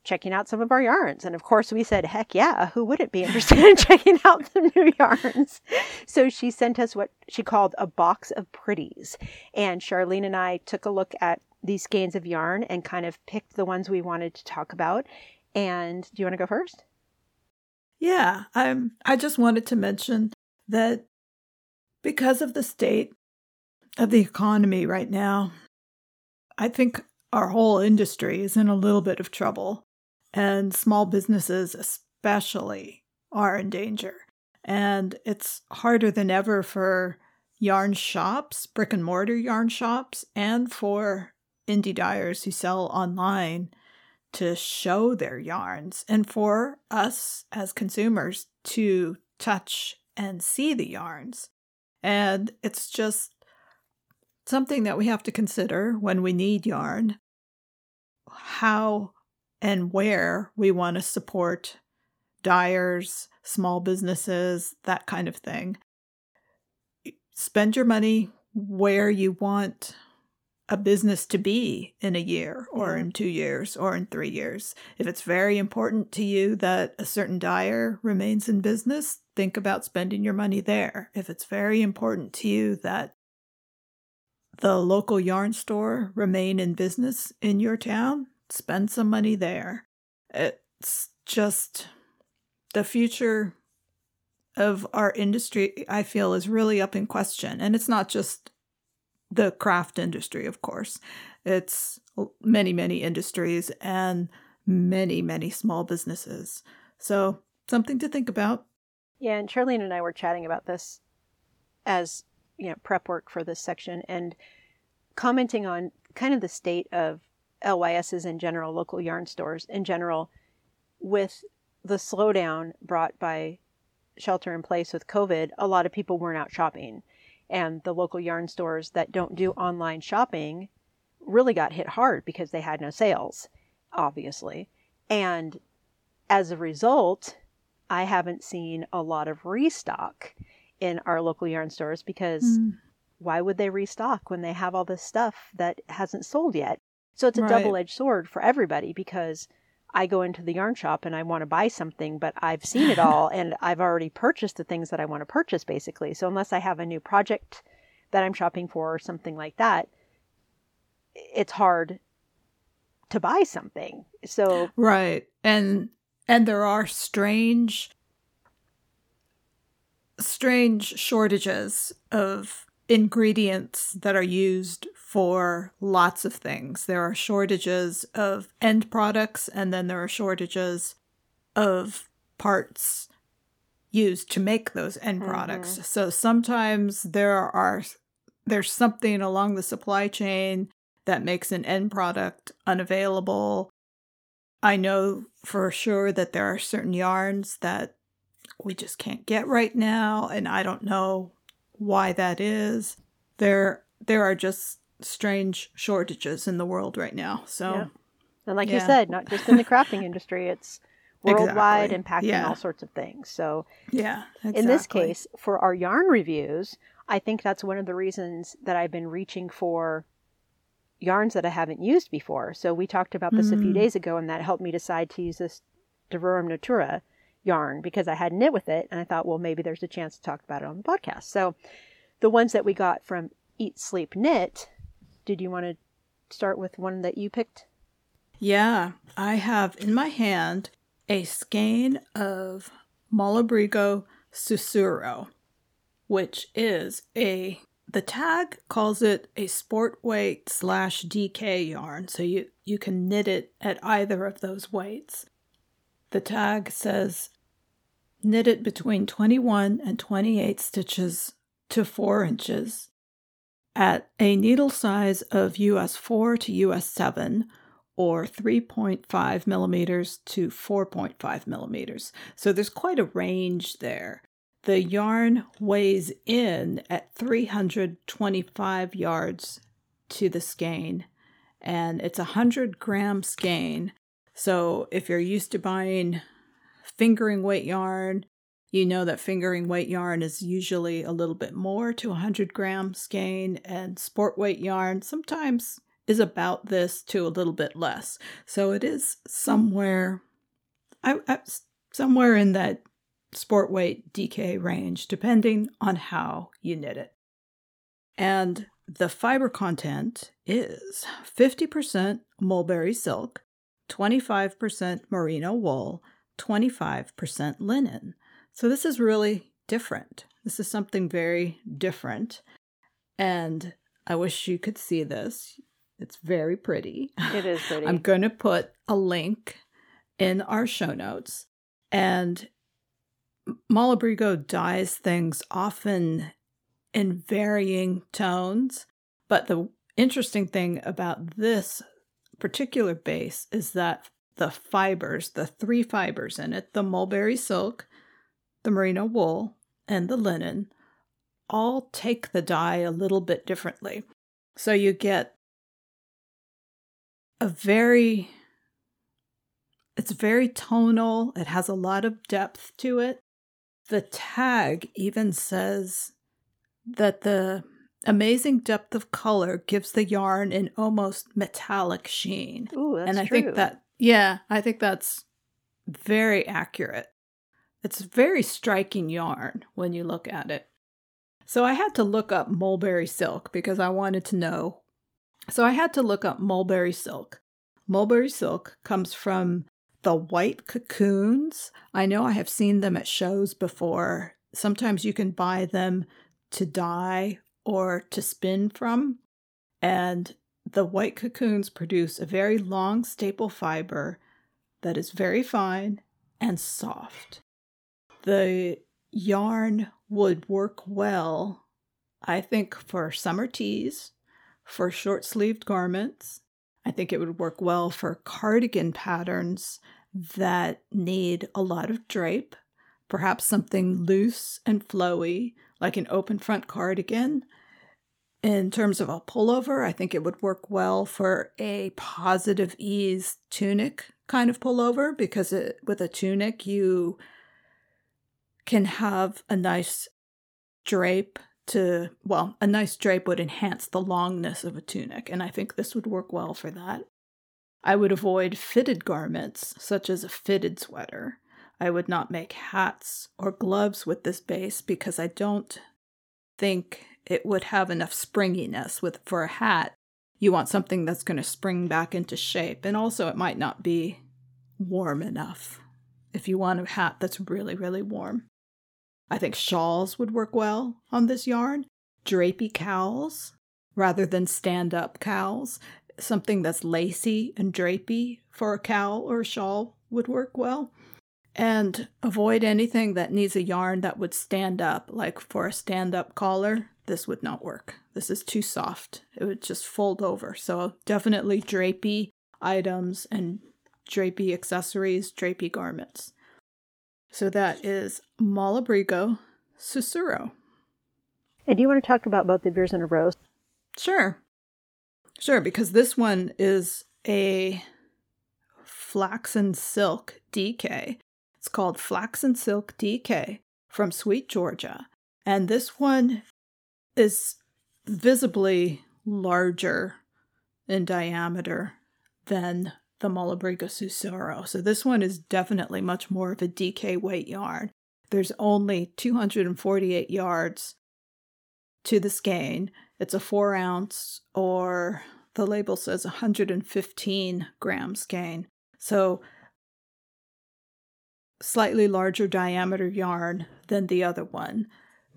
checking out some of our yarns? And of course, we said, Heck yeah, who wouldn't be interested in checking out some new yarns? So she sent us what she called a box of pretties. And Charlene and I took a look at these skeins of yarn and kind of picked the ones we wanted to talk about. And do you want to go first? Yeah, I'm I just wanted to mention that because of the state of the economy right now, I think our whole industry is in a little bit of trouble, and small businesses, especially, are in danger. And it's harder than ever for yarn shops, brick and mortar yarn shops, and for indie dyers who sell online to show their yarns and for us as consumers to touch and see the yarns. And it's just something that we have to consider when we need yarn how and where we want to support dyers, small businesses, that kind of thing. Spend your money where you want a business to be in a year or in two years or in three years. If it's very important to you that a certain dyer remains in business, think about spending your money there. If it's very important to you that the local yarn store remain in business in your town, spend some money there. It's just the future of our industry, I feel, is really up in question. And it's not just the craft industry, of course. It's many, many industries and many, many small businesses. So, something to think about. Yeah, and Charlene and I were chatting about this as you know prep work for this section and commenting on kind of the state of LYSs in general, local yarn stores in general, with the slowdown brought by shelter in place with COVID. A lot of people weren't out shopping and the local yarn stores that don't do online shopping really got hit hard because they had no sales, obviously. And as a result, I haven't seen a lot of restock in our local yarn stores because mm. why would they restock when they have all this stuff that hasn't sold yet? So it's a right. double edged sword for everybody because I go into the yarn shop and I want to buy something, but I've seen it all and I've already purchased the things that I want to purchase basically. So unless I have a new project that I'm shopping for or something like that, it's hard to buy something. So Right. And and there are strange strange shortages of ingredients that are used for lots of things. There are shortages of end products, and then there are shortages of parts used to make those end mm-hmm. products. So sometimes there are there's something along the supply chain that makes an end product unavailable. I know for sure that there are certain yarns that we just can't get right now and I don't know why that is. There there are just strange shortages in the world right now. So yeah. And like yeah. you said, not just in the crafting industry, it's worldwide exactly. impacting yeah. all sorts of things. So Yeah. Exactly. In this case, for our yarn reviews, I think that's one of the reasons that I've been reaching for yarns that I haven't used before. So we talked about this mm. a few mm. days ago and that helped me decide to use this De Rerum Natura yarn because I had knit with it and I thought, well, maybe there's a chance to talk about it on the podcast. So the ones that we got from Eat Sleep Knit, did you want to start with one that you picked? Yeah, I have in my hand a skein of Malabrigo Susurro, which is a the tag calls it a sport weight slash DK yarn, so you, you can knit it at either of those weights. The tag says knit it between 21 and 28 stitches to 4 inches at a needle size of US 4 to US 7 or 3.5 millimeters to 4.5 millimeters. So there's quite a range there. The yarn weighs in at 325 yards to the skein, and it's a 100 gram skein. So if you're used to buying fingering weight yarn, you know that fingering weight yarn is usually a little bit more to 100 gram skein, and sport weight yarn sometimes is about this to a little bit less. So it is somewhere, I, I somewhere in that sport weight DK range, depending on how you knit it. And the fiber content is 50% mulberry silk, 25% merino wool, 25% linen. So this is really different. This is something very different. And I wish you could see this. It's very pretty. It is pretty. I'm going to put a link in our show notes. And Malabrigo dyes things often in varying tones, but the interesting thing about this particular base is that the fibers, the three fibers in it, the mulberry silk, the merino wool, and the linen, all take the dye a little bit differently. So you get a very it's very tonal, it has a lot of depth to it, the tag even says that the amazing depth of color gives the yarn an almost metallic sheen. Ooh, that's and I true. think that yeah, I think that's very accurate. It's very striking yarn when you look at it. So I had to look up mulberry silk because I wanted to know. So I had to look up mulberry silk. Mulberry silk comes from the white cocoons. I know I have seen them at shows before. Sometimes you can buy them to dye or to spin from. And the white cocoons produce a very long staple fiber that is very fine and soft. The yarn would work well, I think, for summer tees, for short sleeved garments, I think it would work well for cardigan patterns that need a lot of drape, perhaps something loose and flowy, like an open front cardigan. In terms of a pullover, I think it would work well for a positive ease tunic kind of pullover because it, with a tunic, you can have a nice drape to, well, a nice drape would enhance the longness of a tunic, and I think this would work well for that. I would avoid fitted garments, such as a fitted sweater. I would not make hats or gloves with this base because I don't think it would have enough springiness with for a hat. You want something that's going to spring back into shape, and also it might not be warm enough if you want a hat that's really, really warm. I think shawls would work well on this yarn. Drapey cowls rather than stand up cowls. Something that's lacy and drapey for a cowl or a shawl would work well. And avoid anything that needs a yarn that would stand up, like for a stand up collar. This would not work. This is too soft. It would just fold over. So, definitely drapey items and drapey accessories, drapey garments. So that is Malabrigo Susurro. And do you want to talk about both the yours in a row? Sure. Sure, because this one is a flaxen silk DK. It's called Flaxen Silk DK from Sweet Georgia. And this one is visibly larger in diameter than the Malabrigo Susurro. So this one is definitely much more of a DK weight yarn. There's only 248 yards to the skein. It's a four ounce, or the label says 115 gram skein. So slightly larger diameter yarn than the other one.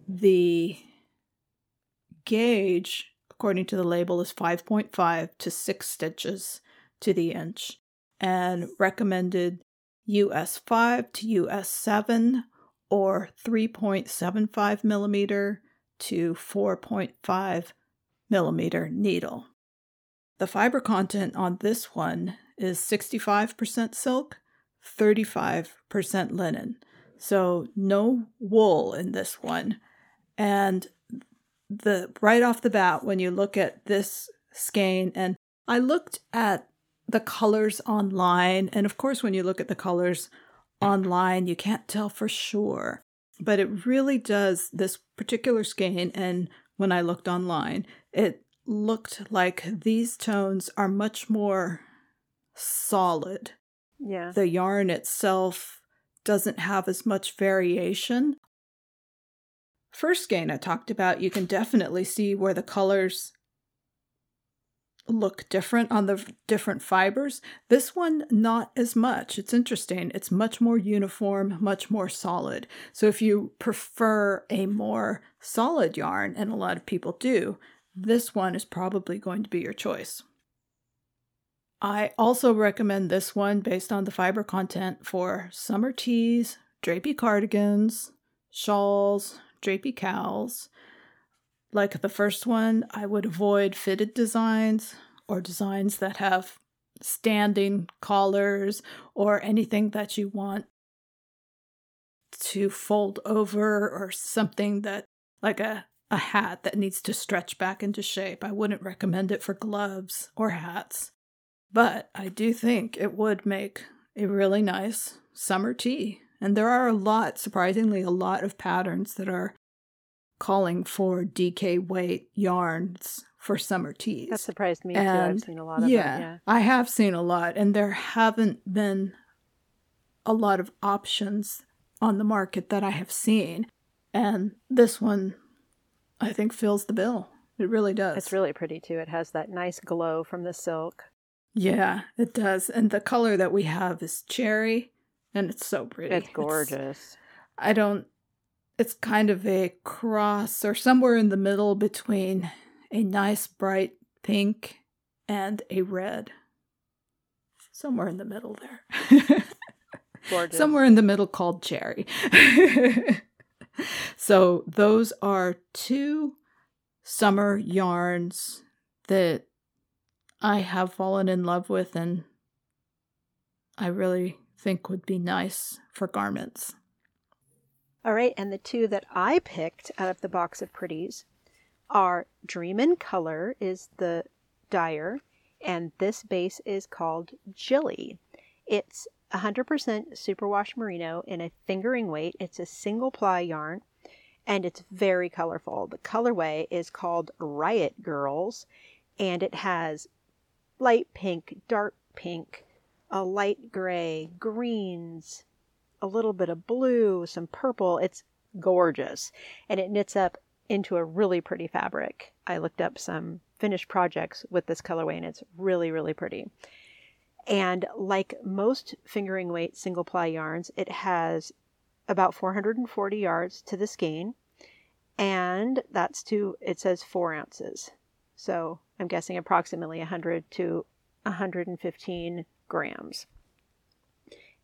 The gauge, according to the label, is 5.5 to 6 stitches to the inch and recommended US 5 to US 7 or 3.75 millimeter to 4.5 millimeter needle. The fiber content on this one is 65% silk, 35% linen. So no wool in this one. And the right off the bat when you look at this skein and I looked at the colors online and of course when you look at the colors online you can't tell for sure but it really does this particular skein and when I looked online it looked like these tones are much more solid. Yeah. The yarn itself doesn't have as much variation. First skein I talked about, you can definitely see where the colors look different on the different fibers. This one, not as much. It's interesting. It's much more uniform, much more solid. So if you prefer a more solid yarn, and a lot of people do, this one is probably going to be your choice. I also recommend this one based on the fiber content for summer tees, drapey cardigans, shawls, drapey cowls. Like the first one, I would avoid fitted designs or designs that have standing collars or anything that you want to fold over or something that like a a hat that needs to stretch back into shape. I wouldn't recommend it for gloves or hats. But I do think it would make a really nice summer tee. And there are a lot, surprisingly, a lot of patterns that are calling for DK weight yarns for summer tees. That surprised me and, too. I've seen a lot of yeah, them. Yeah, I have seen a lot, and there haven't been a lot of options on the market that I have seen. And this one I think fills the bill. It really does. It's really pretty too. It has that nice glow from the silk. Yeah, it does. And the color that we have is cherry, and it's so pretty. It's gorgeous. It's, I don't, it's kind of a cross or somewhere in the middle between a nice bright pink and a red. Somewhere in the middle there. gorgeous. Somewhere in the middle called cherry. so those are two summer yarns that I have fallen in love with and I really think would be nice for garments. All right, and the two that I picked out of the box of pretties are Dream in Color is the dyer, and this base is called Jilly. It's 100% superwash merino in a fingering weight. It's a single ply yarn and it's very colorful. The colorway is called Riot Girls and it has light pink, dark pink, a light gray, greens, a little bit of blue, some purple. It's gorgeous and it knits up into a really pretty fabric. I looked up some finished projects with this colorway and it's really, really pretty. And like most fingering weight single ply yarns, it has about 440 yards to the skein. And that's to, it says four ounces. So I'm guessing approximately 100 to 115 grams.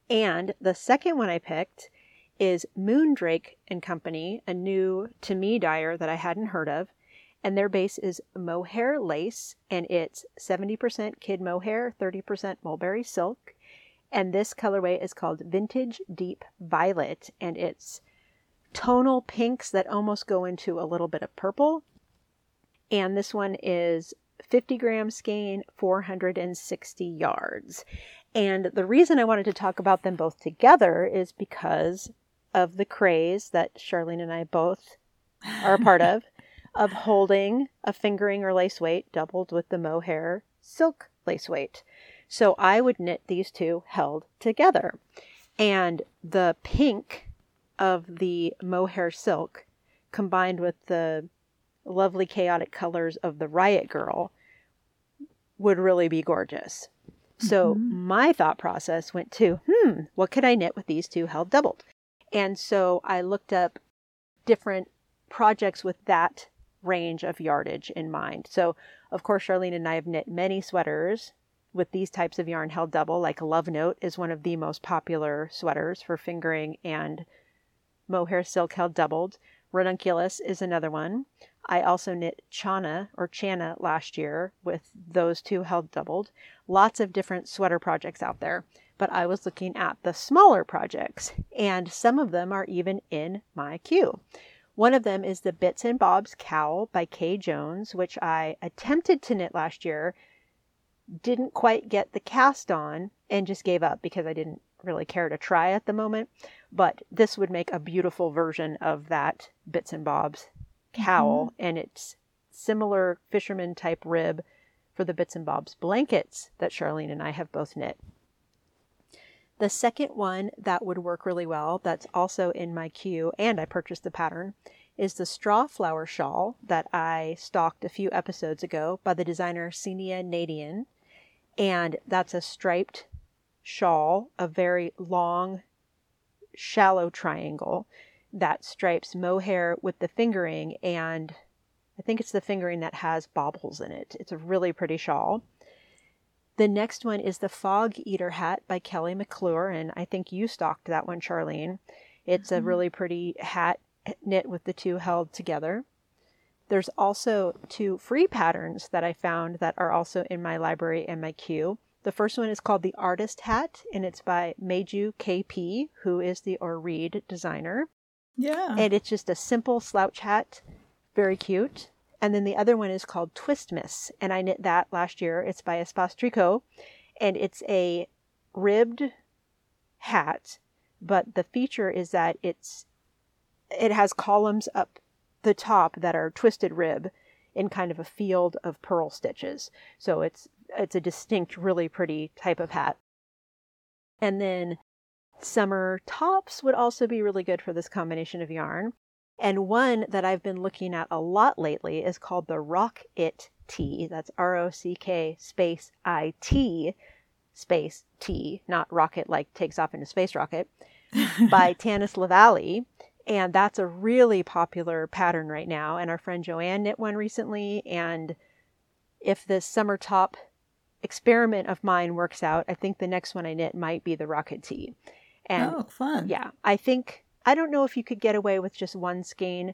And the second one I picked is Moondrake and Company, a new to me dyer that I hadn't heard of and their base is mohair lace, and it's 70% kid mohair, 30% mulberry silk. And this colorway is called Vintage Deep Violet, and it's tonal pinks that almost go into a little bit of purple. And this one is 50 gram skein, 460 yards. And the reason I wanted to talk about them both together is because of the craze that Charlene and I both are a part of of holding a fingering or lace weight doubled with the mohair silk lace weight. So I would knit these two held together. And the pink of the mohair silk combined with the lovely chaotic colors of the Riot Girl would really be gorgeous. So mm-hmm. my thought process went to, hmm, what could I knit with these two held doubled? And so I looked up different projects with that range of yardage in mind. So, of course, Charlene and I have knit many sweaters with these types of yarn held double, like Love Note is one of the most popular sweaters for fingering and mohair silk held doubled. Ranunculus is another one. I also knit Chana or Chana last year with those two held doubled. Lots of different sweater projects out there, but I was looking at the smaller projects, and some of them are even in my queue. One of them is the Bits and Bobs Cowl by Kay Jones, which I attempted to knit last year, didn't quite get the cast on, and just gave up because I didn't really care to try at the moment. But this would make a beautiful version of that Bits and Bobs cowl, mm-hmm. and it's similar fisherman type rib for the Bits and Bobs blankets that Charlene and I have both knit. The second one that would work really well, that's also in my queue, and I purchased the pattern, is the straw flower shawl that I stocked a few episodes ago by the designer Senia Nadian. And that's a striped shawl, a very long, shallow triangle that stripes mohair with the fingering. And I think it's the fingering that has baubles in it. It's a really pretty shawl. The next one is the Fog Eater hat by Kelly McClure, and I think you stocked that one, Charlene. It's mm-hmm. a really pretty hat knit with the two held together. There's also two free patterns that I found that are also in my library and my queue. The first one is called the Artist Hat, and it's by Meiju KP, who is the Oreed designer. Yeah. And it's just a simple slouch hat, very cute. And then the other one is called Twist Miss, and I knit that last year. It's by Espace Tricot, and it's a ribbed hat, but the feature is that it's it has columns up the top that are twisted rib in kind of a field of purl stitches. So it's it's a distinct, really pretty type of hat. And then summer tops would also be really good for this combination of yarn. And one that I've been looking at a lot lately is called the Rock It T. That's R O C K space I T space T, not rocket like takes off in a space rocket, by Tanis Lavallee. And that's a really popular pattern right now. And our friend Joanne knit one recently. And if this summer top experiment of mine works out, I think the next one I knit might be the Rock It T. And oh, fun. Yeah, I think I don't know if you could get away with just one skein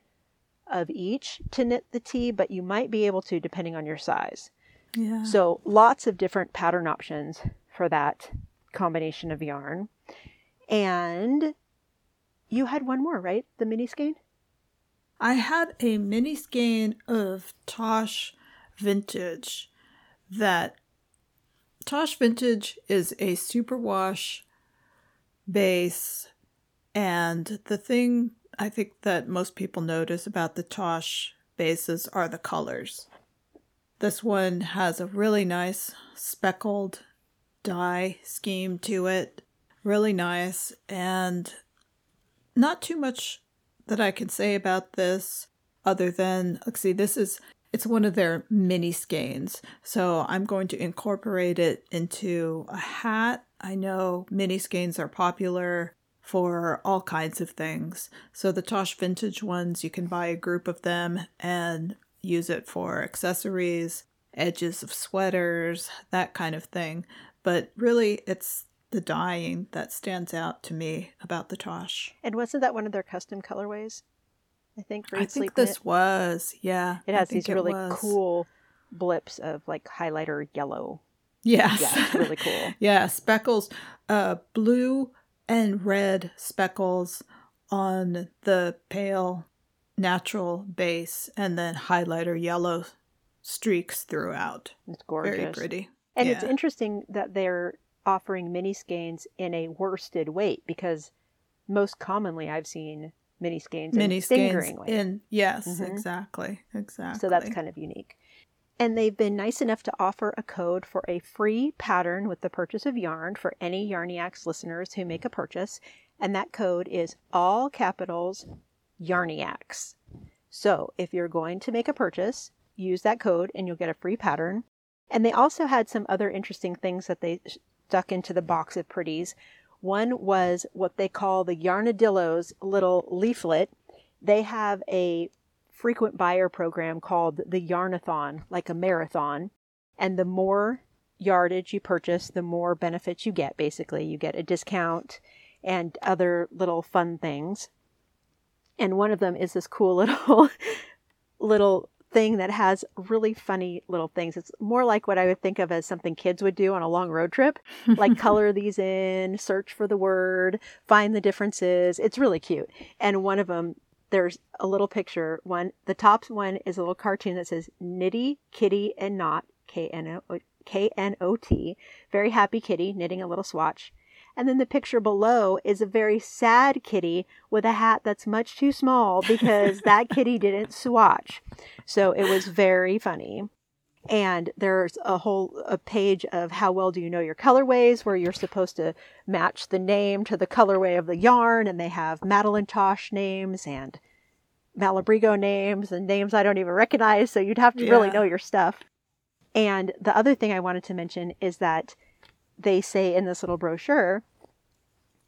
of each to knit the tee, but you might be able to depending on your size. Yeah. So lots of different pattern options for that combination of yarn. And you had one more, right? The mini skein? I had a mini skein of Tosh Vintage that Tosh Vintage is a superwash base and the thing I think that most people notice about the Tosh bases are the colors. This one has a really nice speckled dye scheme to it. Really nice. And not too much that I can say about this other than, let's see, this is, it's one of their mini skeins. So I'm going to incorporate it into a hat. I know mini skeins are popular for all kinds of things. So the Tosh Vintage ones, you can buy a group of them and use it for accessories, edges of sweaters, that kind of thing. But really, it's the dyeing that stands out to me about the Tosh. And wasn't that one of their custom colorways? I think. I think this knit? was, yeah. It has these really cool blips of like highlighter yellow. Yes. Yeah, really cool. yeah, speckles, uh, blue and red speckles on the pale natural base and then highlighter yellow streaks throughout. It's gorgeous. Very pretty. And yeah. it's interesting that they're offering mini skeins in a worsted weight because most commonly I've seen mini skeins mini in skeins in yes, mm-hmm. exactly. Exactly. So that's kind of unique. And they've been nice enough to offer a code for a free pattern with the purchase of yarn for any Yarniacs listeners who make a purchase. And that code is all capitals Yarniacs. So if you're going to make a purchase, use that code and you'll get a free pattern. And they also had some other interesting things that they stuck into the box of pretties. One was what they call the Yarnadillos little leaflet. They have a frequent buyer program called the Yarnathon, like a marathon. And the more yardage you purchase, the more benefits you get, basically. You get a discount and other little fun things. And one of them is this cool little little thing that has really funny little things. It's more like what I would think of as something kids would do on a long road trip, like color these in, search for the word, find the differences. It's really cute. And one of them, there's a little picture. One, the top one is a little cartoon that says Nitty, Kitty, and Knot, K N O K N O T. Very happy kitty knitting a little swatch. And then the picture below is a very sad kitty with a hat that's much too small because that kitty didn't swatch. So it was very funny. And there's a whole a page of how well do you know your colorways where you're supposed to match the name to the colorway of the yarn and they have Madelinetosh names and Malabrigo names and names I don't even recognize so you'd have to yeah. really know your stuff. And the other thing I wanted to mention is that they say in this little brochure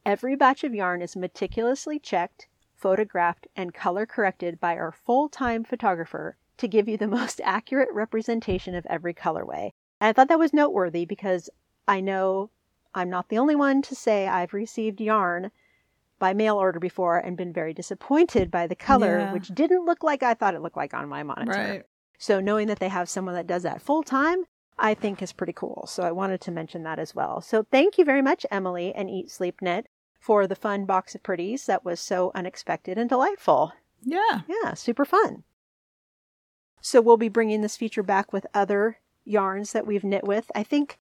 every batch of yarn is meticulously checked, photographed, and color corrected by our full time photographer to give you the most accurate representation of every colorway. And I thought that was noteworthy because I know I'm not the only one to say I've received yarn by mail order before and been very disappointed by the color, yeah. which didn't look like I thought it looked like on my monitor. Right. So knowing that they have someone that does that full time I think is pretty cool. So I wanted to mention that as well. So thank you very much, Emily and Eat Sleep Knit, for the fun box of pretties. That was so unexpected and delightful. Yeah. Yeah, super fun. So we'll be bringing this feature back with other yarns that we've knit with. I think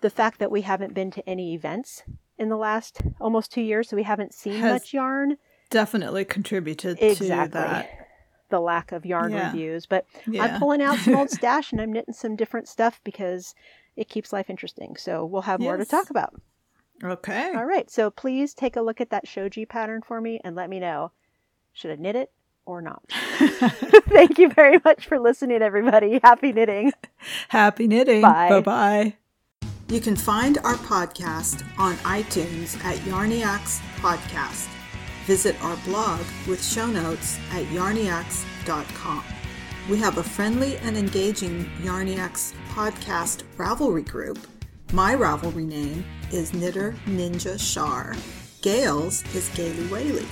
the fact that we haven't been to any events in the last almost two years, so we haven't seen much yarn. Definitely contributed exactly. to that the lack of yarn yeah. reviews. But yeah. I'm pulling out some old stash and I'm knitting some different stuff because it keeps life interesting. So we'll have yes. more to talk about. Okay. All right. So please take a look at that shoji pattern for me and let me know should I knit it or not. Thank you very much for listening, everybody. Happy knitting. Happy knitting. Bye bye. You can find our podcast on iTunes at Yarniacs Podcast. Visit our blog with show notes at yarniacs.com. We have a friendly and engaging Yarniacs podcast Ravelry group. My Ravelry name is Knitter Ninja Shar. Gail's is Gaily Whaley.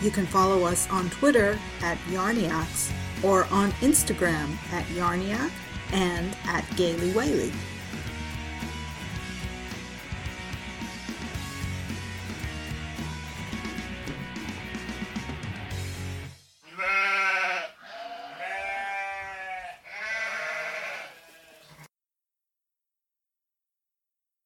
You can follow us on Twitter at Yarniacs or on Instagram at Yarniac and at Gaily Whaley.